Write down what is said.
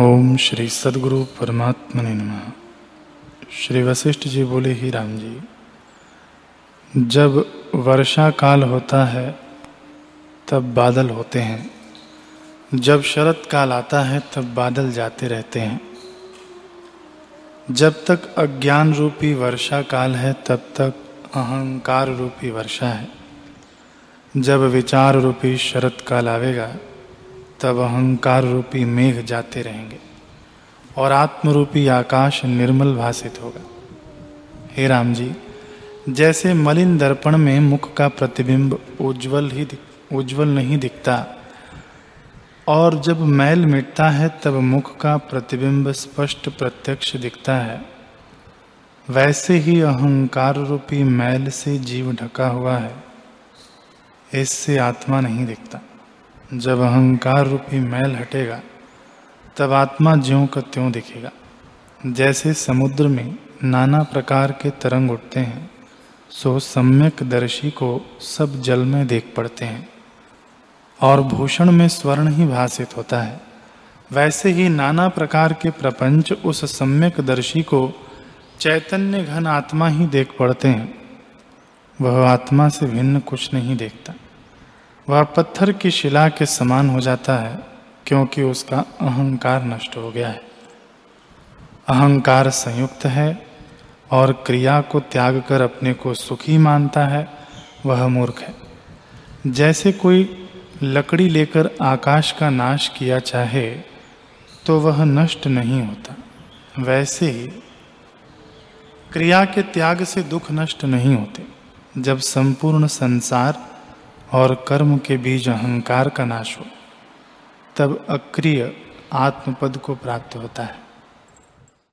ओम श्री सदगुरु परमात्मा ने नमः। श्री वशिष्ठ जी बोले, ही राम जी, जब वर्षा काल होता है, तब बादल होते हैं। जब शरत काल आता है, तब बादल जाते रहते हैं। जब तक अज्ञान रूपी वर्षा काल है, तब तक अहंकार रूपी वर्षा है। जब विचार रूपी शरत काल आवेगा तब अहंकार रूपी मेघ जाते रहेंगे और आत्म रूपी आकाश निर्मल भाषित होगा। हे राम जी जैसे मलिन दर्पण में मुख का प्रतिबिंब उज्जवल ही उज्जवल नहीं दिखता, और जब मैल मिटता है तब मुख का प्रतिबिंब स्पष्ट प्रत्यक्ष दिखता है, वैसे ही अहंकार रूपी मैल से जीव ढका हुआ है, इससे आत्मा नहीं दिखता। जब अहंकार रूपी मैल हटेगा, तब आत्मा ज्यों का त्यों दिखेगा। जैसे समुद्र में नाना प्रकार के तरंग उठते हैं, सो सम्यक दर्शी को सब जल में देख पड़ते हैं। और भूषण में स्वर्ण ही भाषित होता है। वैसे ही नाना प्रकार के प्रपंच उस सम्यक दर्शी को चैतन्य घन आत्मा ही देख पड़ते हैं। वह आत्मा से भिन्न कुछ नहीं देखता। वह पत्थर की शिला के समान हो जाता है, क्योंकि उसका अहंकार नष्ट हो गया है। अहंकार संयुक्त है और क्रिया को त्याग कर अपने को सुखी मानता है, वह मूर्ख है। जैसे कोई लकड़ी लेकर आकाश का नाश किया चाहे तो वह नष्ट नहीं होता। वैसे ही क्रिया के त्याग से दुख नष्ट नहीं होते। जब संपूर्ण संसार और कर्म के बीज अहंकार का नाश हो, तब अक्रिय आत्मपद को प्राप्त होता है।